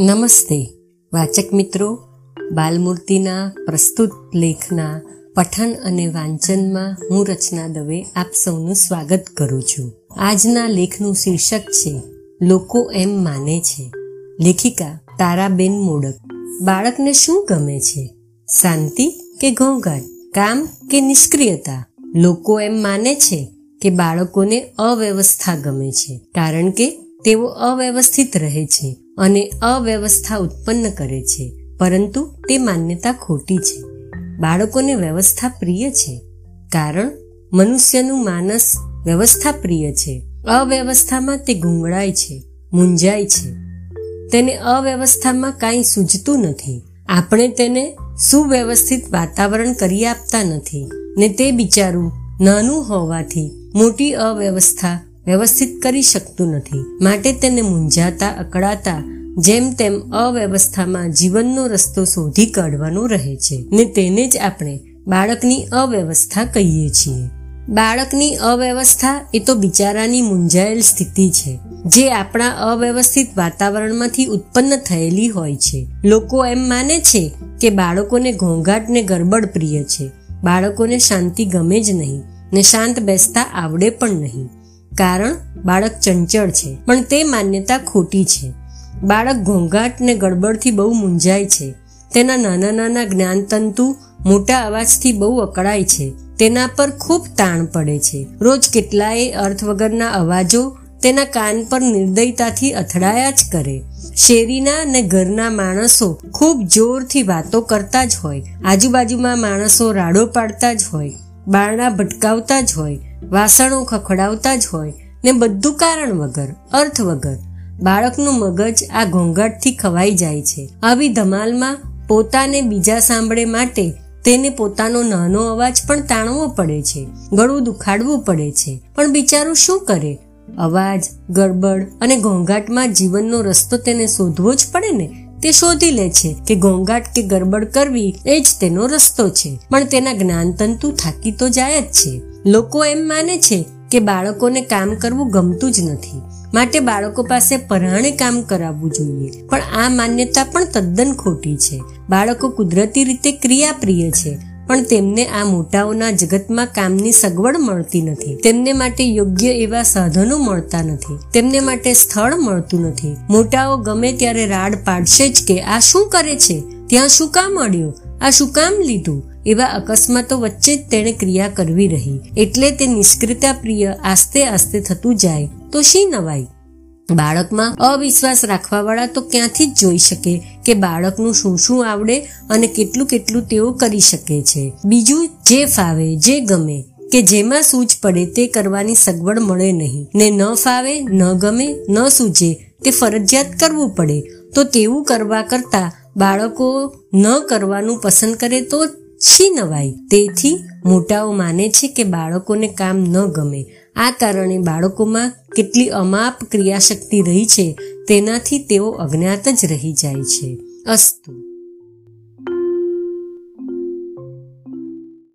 નમસ્તે. વાચક મિત્રો, બાલમૂર્તિના પ્રસ્તુત લેખના પઠન અને વાંચનમાં હું રચના દવે આપ સૌનું સ્વાગત કરું છું. આજના લેખનું શીર્ષક છે, લોકો એમ માને છે. લેખિકા તારાબેન મોડક. બાળકને શું ગમે છે? શાંતિ કે ઘોંઘાટ? કામ કે નિષ્ક્રિયતા? લોકો એમ માને છે કે બાળકોને અવ્યવસ્થા ગમે છે. કારણ કે તેઓ અવ્યવસ્થિત રહે છે અને અવ્યવસ્થા ઉત્પન્ન કરે છે, પરંતુ તે માન્યતા ખોટી છે. બાળકોને વ્યવસ્થા પ્રિય છે, કારણ મનુષ્યનું માનસ વ્યવસ્થા પ્રિય છે. અવ્યવસ્થામાં તે ગુંગળાય છે, મૂંઝાય છે. તેને અવ્યવસ્થામાં કાંઈ સૂઝતું નથી. આપણે તેને સુવ્યવસ્થિત વાતાવરણ કરી આપતા નથી ને તે બિચારું નાનું હોવાથી મોટી અવ્યવસ્થા વ્યવસ્થિત કરી શકતું નથી. માટે તેને મૂંઝાતા, અકળાતા, જેમ તેમ અવ્યવસ્થામાં જીવનનો રસ્તો શોધી કાઢવાનો રહે છે. ને તેને જ આપણે બાળકની અવ્યવસ્થા કહીએ છીએ. બાળકની અવ્યવસ્થા એ તો બિચારાની મૂંઝાયેલ સ્થિતિ છે, જે આપણા અવ્યવસ્થિત વાતાવરણમાંથી ઉત્પન્ન થયેલી હોય છે. લોકો એમ માને છે કે બાળકોને ઘોંઘાટ ને ગરબડ પ્રિય છે. બાળકોને શાંતિ ગમે જ નહીં, ને શાંત બેસતા આવડે પણ નહીં. કારણ બાળક ચંચળ છે, પણ તે માન્યતા ખોટી છે. બાળક ઘોંઘાટ ને ગડબડથી બહુ મૂંઝાય છે. તેના નાના નાના જ્ઞાનતંતુ મોટા અવાજથી બહુ અકળાય છે. તેના પર ખૂબ તાણ પડે છે. રોજ કેટલાય અર્થ વગરના અવાજો તેના કાન પર નિર્દયતાથી અથડાયા જ કરે. શેરીના ને ઘરના માણસો ખૂબ જોરથી વાતો કરતા જ હોય. આજુબાજુમાં માણસો રાડો પાડતા જ હોય. બારણા ભટકાવતા જ હોય. વાસણો ખખડાવતા જ હોય ને બધું કારણ વગર, અર્થ વગર. બાળકનું મગજ આ ઘોંઘાટથી ખવાઈ જાય છે. આવી ધમાલમાં પોતાને બીજા સાંભળે માટે તેને પોતાનો નાનો અવાજ પણ તાણવો પડે છે. ગળું દુખાડવું પડે છે. પણ બિચારું શું કરે? અવાજ, ગડબડ અને ઘોંઘાટમાં જીવનનો રસ્તો તેને શોધવો જ પડે ને? તે શોધી લે છે કે ઘોંઘાટ કે ગરબડ કરવી એ જ તેનો રસ્તો છે. પણ તેના જ્ઞાનતંતુ થાકી તો જાય જ છે. લોકો એમ માને છે કે બાળકોને કામ કરવું ગમતું જ નથી. માટે બાળકો પાસે પરાણે કામ કરાવવું જોઈએ. પણ આ માન્યતા પણ તદ્દન ખોટી છે. બાળકો કુદરતી રીતે ક્રિયાપ્રિય છે. પણ તેમને આ મોટાઓના જગતમાં કામની સગવડ મળતી નથી. તેમને માટે યોગ્ય એવા સાધનો મળતા નથી. તેમને માટે સ્થળ મળતું નથી. મોટાઓ ગમે ત્યારે રાડ પાડશે જ કે આ શું કરે છે? ત્યાં શું કામ મળ્યું આ શું કામ લીધું? એવા અકસ્માતો વચ્ચે જ તેણે ક્રિયા કરવી રહી. એટલે તે નિષ્ક્રિયતા પ્રિય આસ્તે આસ્તે થતું જાય. તો શી નવાઈ? બાળકમાં અવિશ્વાસ રાખવાવાળા તો ક્યાંથી જ જોઈ શકે કે બાળકનું શું શું આવડે અને કેટલું કેટલું તેઓ કરી શકે છે. બીજું, જે ફાવે, જે ગમે, કે જેમાં સૂઝ પડે તે કરવાની સગવડ મળે નહીં. ને ન ફાવે, ન ગમે, ન સૂજે તે ફરજિયાત કરવું પડે. તો તેવું કરવા કરતા બાળકો ન કરવાનું પસંદ કરે તો શી નવાઈ તેથી મોટાઓ માને છે કે બાળકોને કામ ન ગમે. આ કારણે બાળકોમાં કેટલી અમાપ ક્રિયાશક્તિ રહી છે તેનાથી તેઓ અજ્ઞાત જ રહી જાય છે. અસ્તુ.